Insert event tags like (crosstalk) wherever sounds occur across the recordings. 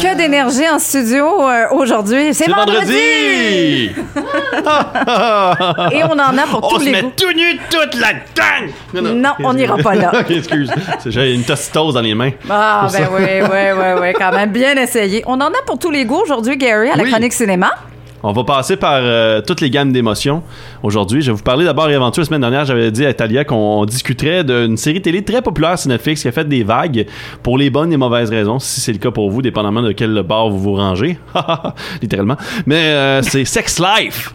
Que d'énergie en studio euh, aujourd'hui. C'est vendredi! vendredi! (laughs) Et on en a pour On tous se les met goûts. tout nu toute la gang! Non, on n'ira pas là. (laughs) Excuse. J'ai une tostose dans les mains. Ah, ben ça. oui, oui, oui, oui, quand même. Bien essayé. On en a pour tous les goûts aujourd'hui, Gary, à la Oui. chronique cinéma. On va passer par euh, toutes les gammes d'émotions aujourd'hui. Je vais vous parler d'abord et avant tout. La semaine dernière, j'avais dit à Talia qu'on discuterait d'une série télé très populaire sur Netflix qui a fait des vagues pour les bonnes et mauvaises raisons, si c'est le cas pour vous, dépendamment de quel bar vous vous rangez. (laughs) Littéralement. Mais euh, c'est Sex Life.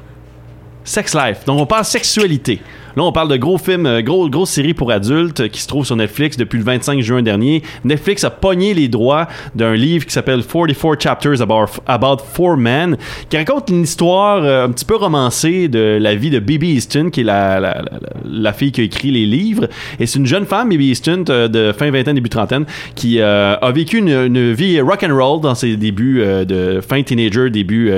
Sex Life. Donc on parle sexualité. Là, on parle de gros films, euh, gros, grosse série pour adultes euh, qui se trouve sur Netflix depuis le 25 juin dernier. Netflix a pogné les droits d'un livre qui s'appelle 44 Chapters About, About Four Men, qui raconte une histoire euh, un petit peu romancée de la vie de Bibi Easton, qui est la, la, fille qui a écrit les livres. Et c'est une jeune femme, Bibi Easton, de fin vingtaine, début trentaine, qui a vécu une, vie rock and roll dans ses débuts de fin teenager, début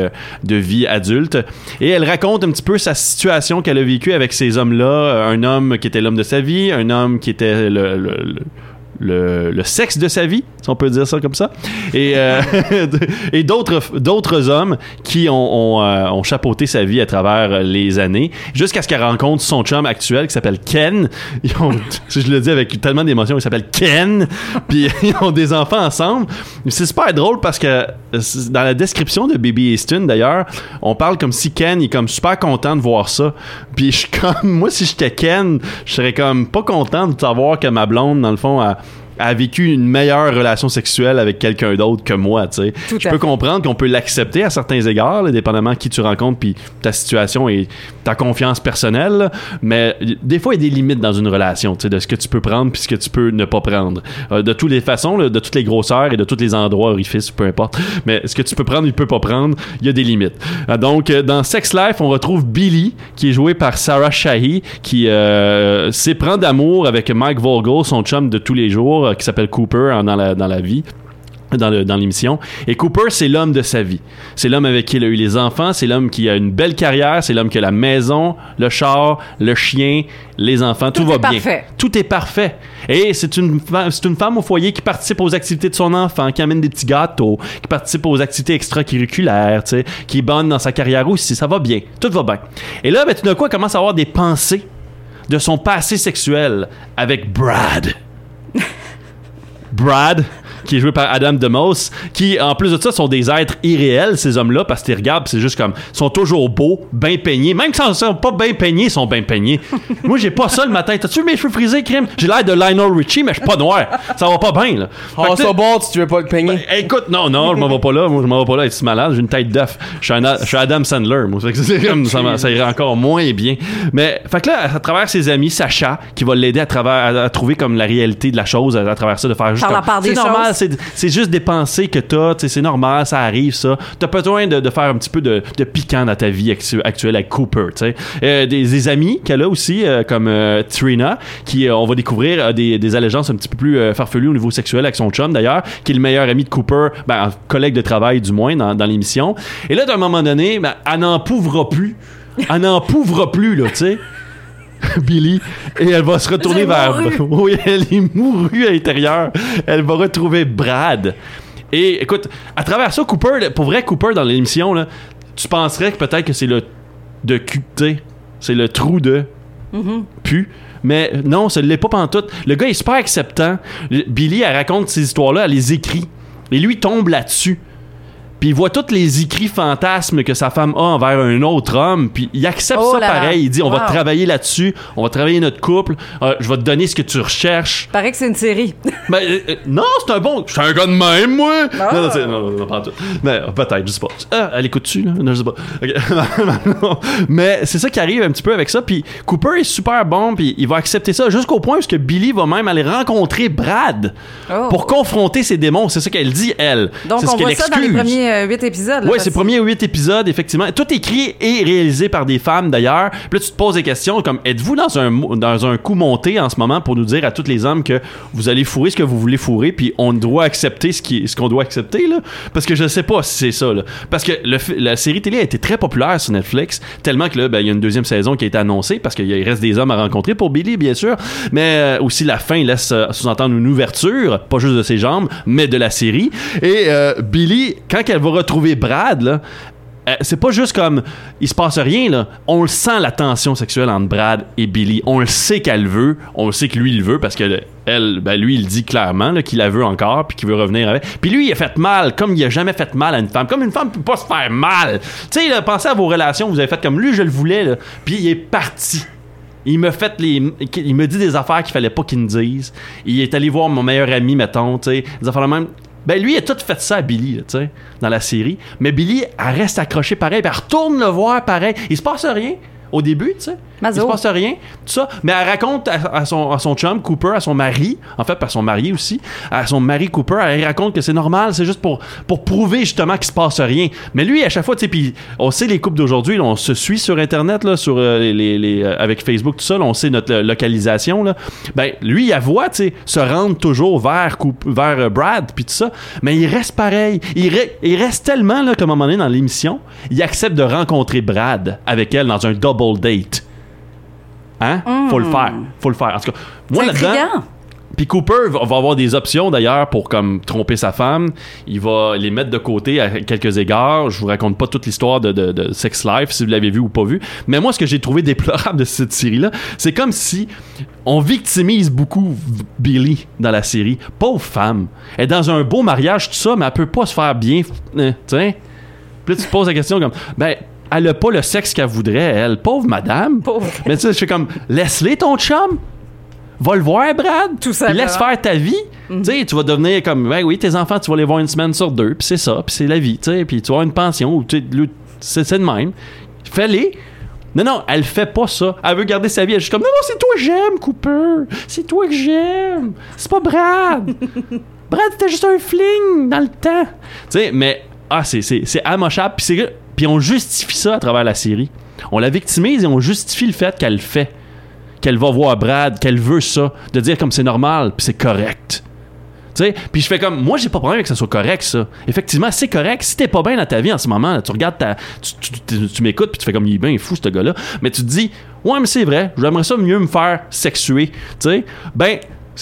de vie adulte. Et elle raconte un petit peu sa situation qu'elle a vécue avec ces hommes-là. Un homme qui était l'homme de sa vie, un homme qui était le, le, le sexe de sa vie, si on peut dire ça comme ça, et, euh, (laughs) (laughs) et d'autres, d'autres hommes qui ont, ont, euh, ont chapeauté sa vie à travers les années, jusqu'à ce qu'elle rencontre son chum actuel qui s'appelle Ken. Ils ont, (laughs) je le dis avec tellement d'émotion, il s'appelle Ken, puis ils ont des enfants ensemble. C'est super drôle parce que dans la description de Baby Easton, d'ailleurs, on parle comme si Ken est comme super content de voir ça. Puis je suis comme, moi, si j'étais Ken, je serais comme pas content de savoir que ma blonde, dans le fond, a a vécu une meilleure relation sexuelle avec quelqu'un d'autre que moi, tu sais. Je peux comprendre qu'on peut l'accepter à certains égards, là, dépendamment qui tu rencontres, puis ta situation et ta confiance personnelle, là. mais des fois, il y a des limites dans une relation, tu sais, de ce que tu peux prendre puis ce que tu peux ne pas prendre. Euh, de toutes les façons, là, de toutes les grosseurs et de tous les endroits orifices, peu importe. Mais ce que tu peux prendre, il peut pas prendre, il y a des limites. Euh, donc, euh, dans Sex Life, on retrouve Billy, qui est joué par Sarah Shahi, qui euh, s'éprend d'amour avec Mike Vogel, son chum de tous les jours, euh, qui s'appelle Cooper hein, dans, la, dans la vie dans, le- dans l'émission. Et Cooper, c'est l'homme de sa vie. C'est l'homme avec qui il a eu les enfants, c'est l'homme qui a une belle carrière, c'est l'homme qui a la maison, le char, le chien, les enfants, tout, Tout va bien. parfait. Tout est parfait. Et c'est une, c'est une femme au foyer qui participe aux activités de son enfant, qui amène des petits gâteaux, qui participe aux activités extracurriculaires, tu sais, qui est bonne dans sa carrière aussi. Ça va bien. Tout va bien. Et là, ben, tout d'un coup, elle commence à avoir des pensées de son passé sexuel avec Brad. Brad, qui est joué par Adam DeMose, qui, en plus de ça, sont des êtres irréels, ces hommes-là, parce que tu les regardes, c'est juste comme, ils sont toujours beaux, bien peignés. Même quand ils sont pas bien peignés, ils sont bien peignés. (laughs) Moi, j'ai pas ça le matin. T'as-tu vu mes cheveux frisés, crime? J'ai l'air de Lionel Richie, mais je suis pas noir. Ça va pas bien, là. Fait Oh, ça bon, si tu veux pas le peigner. Hey, écoute, non, non, je m'en vais pas là. Moi, je m'en vais pas là être si malade? J'ai une tête d'œuf. Je suis Adam Sandler. Moi, Fait que c'est comme ça, irait encore moins bien. Mais, fait que là, à travers ses amis, Sacha, qui va l'aider à travers, à, à trouver comme la réalité de la chose, à, à travers ça, de faire juste Par la comme, part des c'est normal, choses. C'est, juste des pensées que t'as, c'est normal, ça arrive, ça. T'as besoin de, faire un petit peu de, de piquant dans ta vie actu- actuelle avec Cooper, tu sais. Euh, des, amis qu'elle a aussi, euh, comme euh, Trina, qui, on va découvrir, a des, des allégeances un petit peu plus farfelues au niveau sexuel avec son chum, d'ailleurs, qui est le meilleur ami de Cooper, ben, collègue de travail, du moins, dans, dans l'émission. Et là, d'un moment donné, ben, elle n'en pouvra plus. Elle n'en pouvra plus, là, tu sais. (laughs) Billy et elle va se retourner vers (laughs) oui elle est mourue à l'intérieur. Elle va retrouver Brad. Et écoute à travers ça Cooper pour vrai Cooper dans l'émission là tu penserais que peut-être que c'est le de Q tu sais, c'est le trou de pu. Mais non ça l'est pas pantoute. Le gars est super acceptant. Billy elle raconte ces histoires là elle les écrit. Et lui tombe là-dessus puis il voit tous les écrits fantasmes que sa femme a envers un autre homme, puis il accepte Oh ça là pareil. Il dit on va travailler là-dessus, on va travailler notre couple, euh, je vais te donner ce que tu recherches. Paraît que c'est une série. (laughs) Ben, euh, euh, non, c'est un bon. Je suis un gars de même, moi. Ah. Non, non, non, non, non, pas tout. Mais euh, peut-être, je sais pas. Ah, elle écoute-tu, là? Non, je sais pas. Ok. (laughs) Non. Mais c'est ça qui arrive un petit peu avec ça. Puis Cooper est super bon, puis il va accepter ça jusqu'au point où Billy va même aller rencontrer Brad Oh. pour confronter ses démons. C'est ça qu'elle dit, elle. Donc, c'est ce on qu'elle voit ça dans les excuse. Premiers premiers euh, huit épisodes. Oui, parce c'est que- le premier huit épisodes, effectivement. Tout écrit et réalisé par des femmes, d'ailleurs. Puis là, tu te poses des questions comme êtes-vous dans un, dans un coup monté en ce moment pour nous dire à tous les hommes que vous allez fourrer ce que vous voulez fourrer, puis on doit accepter ce qui- ce qu'on doit accepter, là? Parce que je sais pas si c'est ça, là. Parce que le la série télé a été très populaire sur Netflix, tellement que là, ben, il y a une deuxième saison qui a été annoncée, parce qu'il reste des hommes à rencontrer pour Billy, bien sûr. Mais euh, aussi, la fin laisse euh, sous-entendre une ouverture, pas juste de ses jambes, mais de la série. Et Billy, quand elle va retrouver Brad, là, euh, c'est pas juste comme il se passe rien là. On le sent la tension sexuelle entre Brad et Billy. On le sait qu'elle veut, on le sait que lui il veut parce que le- elle, ben lui il dit clairement qu'il la veut encore puis qu'il veut revenir avec. Puis lui il a fait mal comme il a jamais fait mal à une femme. Comme une femme peut pas se faire mal. Tu sais pensez à vos relations, vous avez fait comme lui je le voulais. Puis il est parti. Il me fait les il me dit des affaires qu'il fallait pas qu'il me dise. Il est allé voir mon meilleur ami mettons, tu sais, des affaires de même. Ben lui, il a tout fait ça à Billy, tu sais, dans la série. Mais Billy, elle reste accrochée pareil, puis elle retourne le voir pareil. Il se passe rien au début, tu sais. Il se passe rien, tout ça. Mais elle raconte à, à son, à son chum, Cooper, à son mari, en fait, par son mari aussi, à son mari Cooper, elle raconte que c'est normal, c'est juste pour, pour prouver justement qu'il se passe rien. Mais lui, à chaque fois, tu sais, puis on sait les couples d'aujourd'hui, on se suit sur Internet, là, sur, euh, les, les- les, euh, avec Facebook, tout ça, là, on sait notre localisation, là. Ben, lui, il voit, tu sais, se rendre toujours vers, Coop- vers euh, Brad, puis tout ça. Mais il reste pareil. Il, re- il reste tellement, là, comme à un moment donné dans l'émission, il accepte de rencontrer Brad avec elle dans un double date. Hein? Faut le faire. Faut le faire. En tout cas, moi là-dedans. Puis Cooper va, va avoir des options d'ailleurs pour comme tromper sa femme. Il va les mettre de côté à quelques égards. Je vous raconte pas toute l'histoire de, de- de Sex Life si vous l'avez vu ou pas vu. Mais moi, ce que j'ai trouvé déplorable de cette série-là, c'est comme si on victimise beaucoup Billy dans la série. Pauvre femme. Elle est dans un beau mariage, tout ça, mais elle peut pas se faire bien. euh, Tiens. Puis là, tu te poses la question comme, ben, elle a pas le sexe qu'elle voudrait, elle. Pauvre madame. Pauvre. Mais tu sais, je fais comme, laisse-les ton chum. Va le voir, Brad. Tout simplement. laisse faire ta vie. Tu sais, tu vas devenir comme, ben oui, tes enfants, tu vas les voir une semaine sur deux, puis c'est ça, puis c'est la vie, tu sais, puis tu vas avoir une pension, ou c'est de même. Fais-les. Non, non, elle fait pas ça. Elle veut garder sa vie. Elle est juste comme, non, non, c'est toi que j'aime, Cooper. C'est toi que j'aime. C'est pas Brad. (laughs) Brad, c'était juste un fling dans le temps. Tu sais, mais, ah, c'est, c'est, c'est amochable. Puis, c'est, puis on justifie ça à travers la série. On la victimise et on justifie le fait qu'elle le fait. Qu'elle va voir Brad, qu'elle veut ça. De dire comme c'est normal, puis c'est correct. Tu sais, puis je fais comme moi j'ai pas de problème que ça soit correct ça. Effectivement, c'est correct. Si t'es pas bien dans ta vie en ce moment, là, tu regardes ta tu, tu- tu- tu m'écoutes puis tu fais comme il est bien fou ce gars-là, mais tu te dis "Ouais, mais c'est vrai, j'aimerais ça mieux me faire sexuer." Tu sais, ben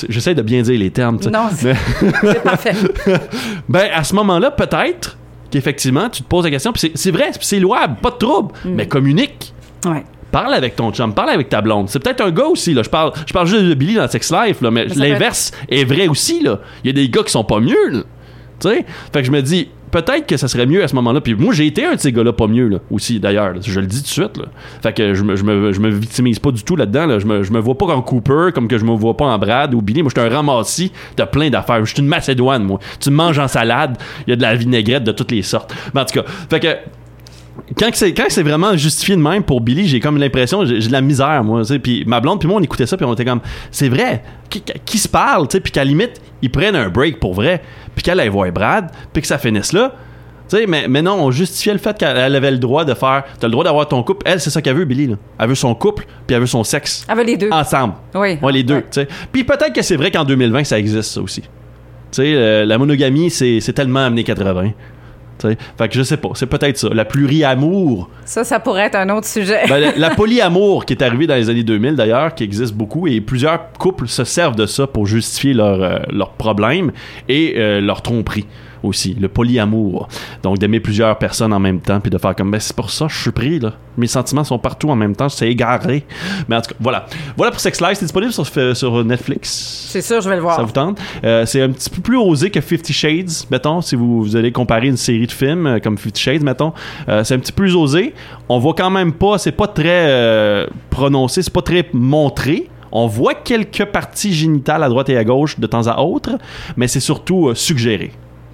j'essaie de bien dire les termes. Non, c'est parfait. (laughs) ben, à ce moment-là, peut-être qu'effectivement, tu te poses la question, puis c'est- vrai, c'est louable, pas de trouble, mais communique. Ouais. Parle avec ton chum, parle avec ta blonde. C'est peut-être un gars aussi, là. Je parle, je parle juste de Billy dans Sex Life, là, mais l'inverse est vrai aussi, là. Il y a des gars qui sont pas mieux, là. Tu sais? Fait que je me dis, peut-être que ça serait mieux à ce moment-là. Puis moi, j'ai été un de ces gars-là pas mieux, là, aussi, d'ailleurs. Je le dis tout de suite. Fait que je me, je me, je me victimise pas du tout là-dedans, là. Je me, me vois pas en Cooper, comme que je me vois pas en Brad ou Billy. Moi, je suis un ramassis de plein d'affaires. Je suis une Macédoine, moi. Tu manges en salade, il y a de la vinaigrette de toutes les sortes. Mais en tout cas, fait que quand c'est quand c'est vraiment justifié de même pour Billy, j'ai comme l'impression j'ai de la misère moi, tu puis ma blonde puis moi on écoutait ça puis on était comme c'est vrai, qui, qui se parle, tu sais, puis qu'à la limite, ils prennent un break pour vrai, puis qu'elle aille voir Brad, puis que ça finisse là. Tu sais, mais, mais non, on justifiait le fait qu'elle avait le droit de faire. T'as le droit d'avoir ton couple. Elle, c'est ça qu'elle veut, Billy. Là. Elle veut son couple, puis elle veut son sexe. Avec les deux. Ensemble. Oui. Ouais, les deux, Ouais. tu sais. Puis peut-être que c'est vrai qu'en 2020, ça existe, ça aussi. Tu sais, euh, la monogamie, c'est tellement amené 80. Tu sais. Fait que je sais pas, c'est peut-être ça. La pluri-amour. Ça, ça pourrait être un autre sujet. Ben, la, la (laughs) polyamour qui est arrivée dans les années 2000 d'ailleurs, qui existe beaucoup, et plusieurs couples se servent de ça pour justifier leurs euh, leurs problèmes et euh, leur tromperie aussi, le polyamour. Donc d'aimer plusieurs personnes en même temps, puis de faire comme, ben c'est pour ça, je suis pris, là. Mes sentiments sont partout en même temps, c'est égaré. Mais en tout cas, voilà. Voilà pour Sex Life, c'est disponible sur, sur Netflix. C'est sûr, je vais le voir. Ça vous tente? Euh, c'est un petit peu plus osé que Fifty Shades, mettons, si vous, vous allez comparer une série de films euh, comme Fifty Shades, mettons. Euh, c'est un petit peu plus osé. On voit quand même pas, c'est pas très euh, prononcé, c'est pas très montré. On voit quelques parties génitales à droite et à gauche de temps à autre, mais c'est surtout euh, suggéré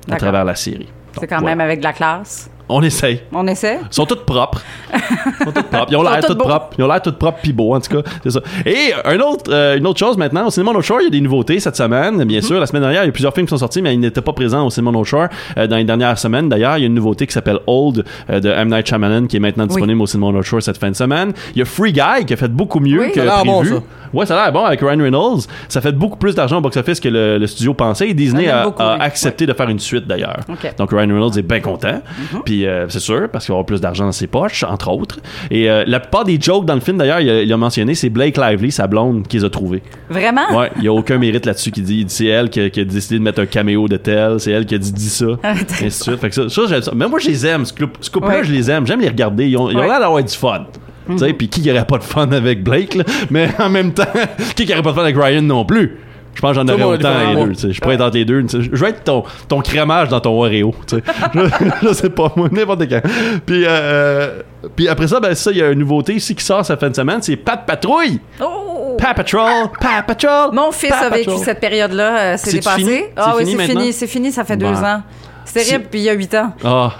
à travers la série. C'est quand même avec de la classe. On essaye. On essaie? Ils sont tous propres. Ils sont tous propres. Ils ont l'air beaux. propres. Ils ont l'air tous propres pis beaux, en tout cas. C'est ça. Et un autre, euh, une autre chose maintenant, au Cinéma No Shore, il y a des nouveautés cette semaine. Mm-hmm. Bien sûr, la semaine dernière, il y a plusieurs films qui sont sortis, mais ils n'étaient pas présents au Cinéma No Shore euh, dans les dernières semaines. D'ailleurs, il y a une nouveauté qui s'appelle Old euh, de M. Night Shyamalan qui est maintenant disponible au Cinéma No Shore cette fin de semaine. Il y a Free Guy qui a fait beaucoup mieux Oui. que Ça a l'air bon, prévu. ça. Ouais, ça a l'air bon avec Ryan Reynolds. Ça fait beaucoup plus d'argent au box-office que le, le studio pensait. Et Disney a, beaucoup, a oui. accepté de faire une suite d'ailleurs. Donc Ryan Reynolds est bien content. Puis euh, c'est sûr, parce qu'il va avoir plus d'argent dans ses poches, entre autres. Et euh, la plupart des jokes dans le film d'ailleurs, il, a- il a mentionné, c'est Blake Lively, sa blonde, qui les a trouvés. Vraiment? Ouais, il y a aucun mérite là-dessus qui dit, il dit, c'est elle qui a, qui a décidé de mettre un caméo de tel, c'est elle qui a dit dis ça. Ah, et ainsi de suite. Fait que ça, ça, j'aime ça. Mais moi, je les aime. Ce couple- ce couple-là, Ouais. je les aime. J'aime les regarder. Ils ont ils ont Ouais. l'air d'avoir du fun. Tu sais, puis qui aurait pas de fun avec Blake, là? Mais en même temps, (laughs) qui aurait pas de fun avec Ryan non plus? Je pense que j'en aurais autant les deux. Je pourrais être entre les deux. Je vais être ton, ton crémage dans ton Oreo. (laughs) je, je sais pas, moi, n'importe quand. Puis, euh, puis après ça, ben ça, il y a une nouveauté ici qui sort cette fin de semaine. C'est Pat Patrouille. Oh! Pat Patrol. Pat Patrol. Mon fils Pat a vécu Patrol. cette période-là. euh, c'est C'est dépassé. Ah oui, c'est fini. C'est fini, ça fait deux ans. C'est puis il y a huit ans. Ah.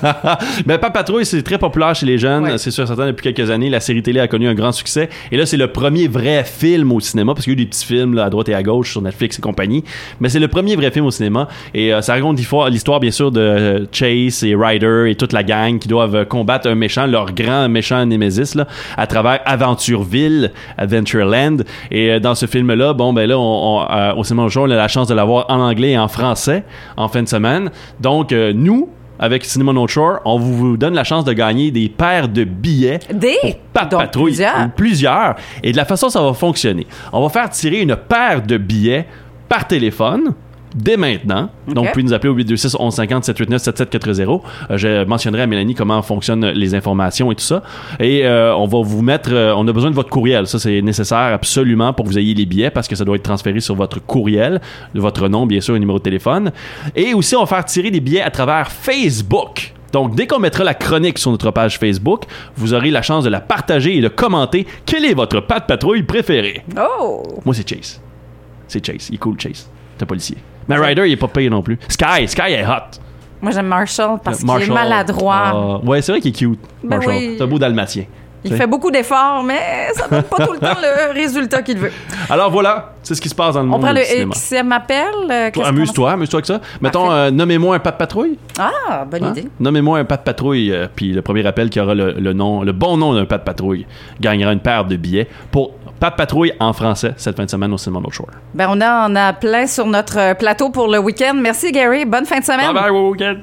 (laughs) Mais Pat Patrouille, c'est très populaire chez les jeunes. Ouais. C'est sûr, certain, depuis quelques années, la série télé a connu un grand succès. Et là, c'est le premier vrai film au cinéma, parce qu'il y a eu des petits films là, à droite et à gauche sur Netflix et compagnie. Mais c'est le premier vrai film au cinéma. Et euh, ça raconte l'histoire, bien sûr, de euh, Chase et Ryder et toute la gang qui doivent euh, combattre un méchant, leur grand méchant Nemesis, là, à travers Aventureville, Adventureland. Et euh, dans ce film-là, bon, ben là, on, on, au cinéma on a la chance de l'avoir en anglais et en français en fin de semaine. Donc, euh, nous, avec Cinema No Shore, on vous donne la chance de gagner des paires de billets Des? pour Pat Donc, Patrouille. plusieurs. Ou plusieurs. Et de la façon ça va fonctionner, on va faire tirer une paire de billets par téléphone dès maintenant. Donc, vous pouvez nous appeler au 826 1150 789 7740. Euh, je mentionnerai à Mélanie comment fonctionnent les informations et tout ça. Et euh, on va vous mettre... euh, on a besoin de votre courriel. Ça, c'est nécessaire absolument pour que vous ayez les billets parce que ça doit être transféré sur votre courriel, de votre nom, bien sûr, et numéro de téléphone. Et aussi, on va faire tirer des billets à travers Facebook. Donc, dès qu'on mettra la chronique sur notre page Facebook, vous aurez la chance de la partager et de commenter quel est votre pat patrouille préféré. Oh! Moi, c'est Chase. C'est Chase. Il est cool, Chase. C'est un policier. Mais Ryder, il est pas payé non plus. Sky, Sky est hot. Moi, j'aime Marshall parce qu'il est Marshall. maladroit. Ah, ouais, c'est vrai qu'il est cute. Ben Marshall. oui. C'est un beau dalmatien. Il fait beaucoup d'efforts, mais ça donne pas tout le temps le résultat qu'il veut. Alors voilà, c'est ce qui se passe dans le On monde prend du le cinéma. XM appel. euh, qu'est-ce qu'on- Amuse-toi, amuse-toi avec ça. Mettons, Parfait. euh, nommez-moi un pat patrouille. Ah, bonne Hein? idée. Nommez-moi un pat patrouille, euh, puis le premier appel qui aura le, le nom, le bon nom d'un pat patrouille gagnera une paire de billets pour pat patrouille en français cette fin de semaine au cinéma North Shore. Ben, on a, on a plein sur notre euh, plateau pour le week-end. Merci, Gary. Bonne fin de semaine. Bye bye, weekend.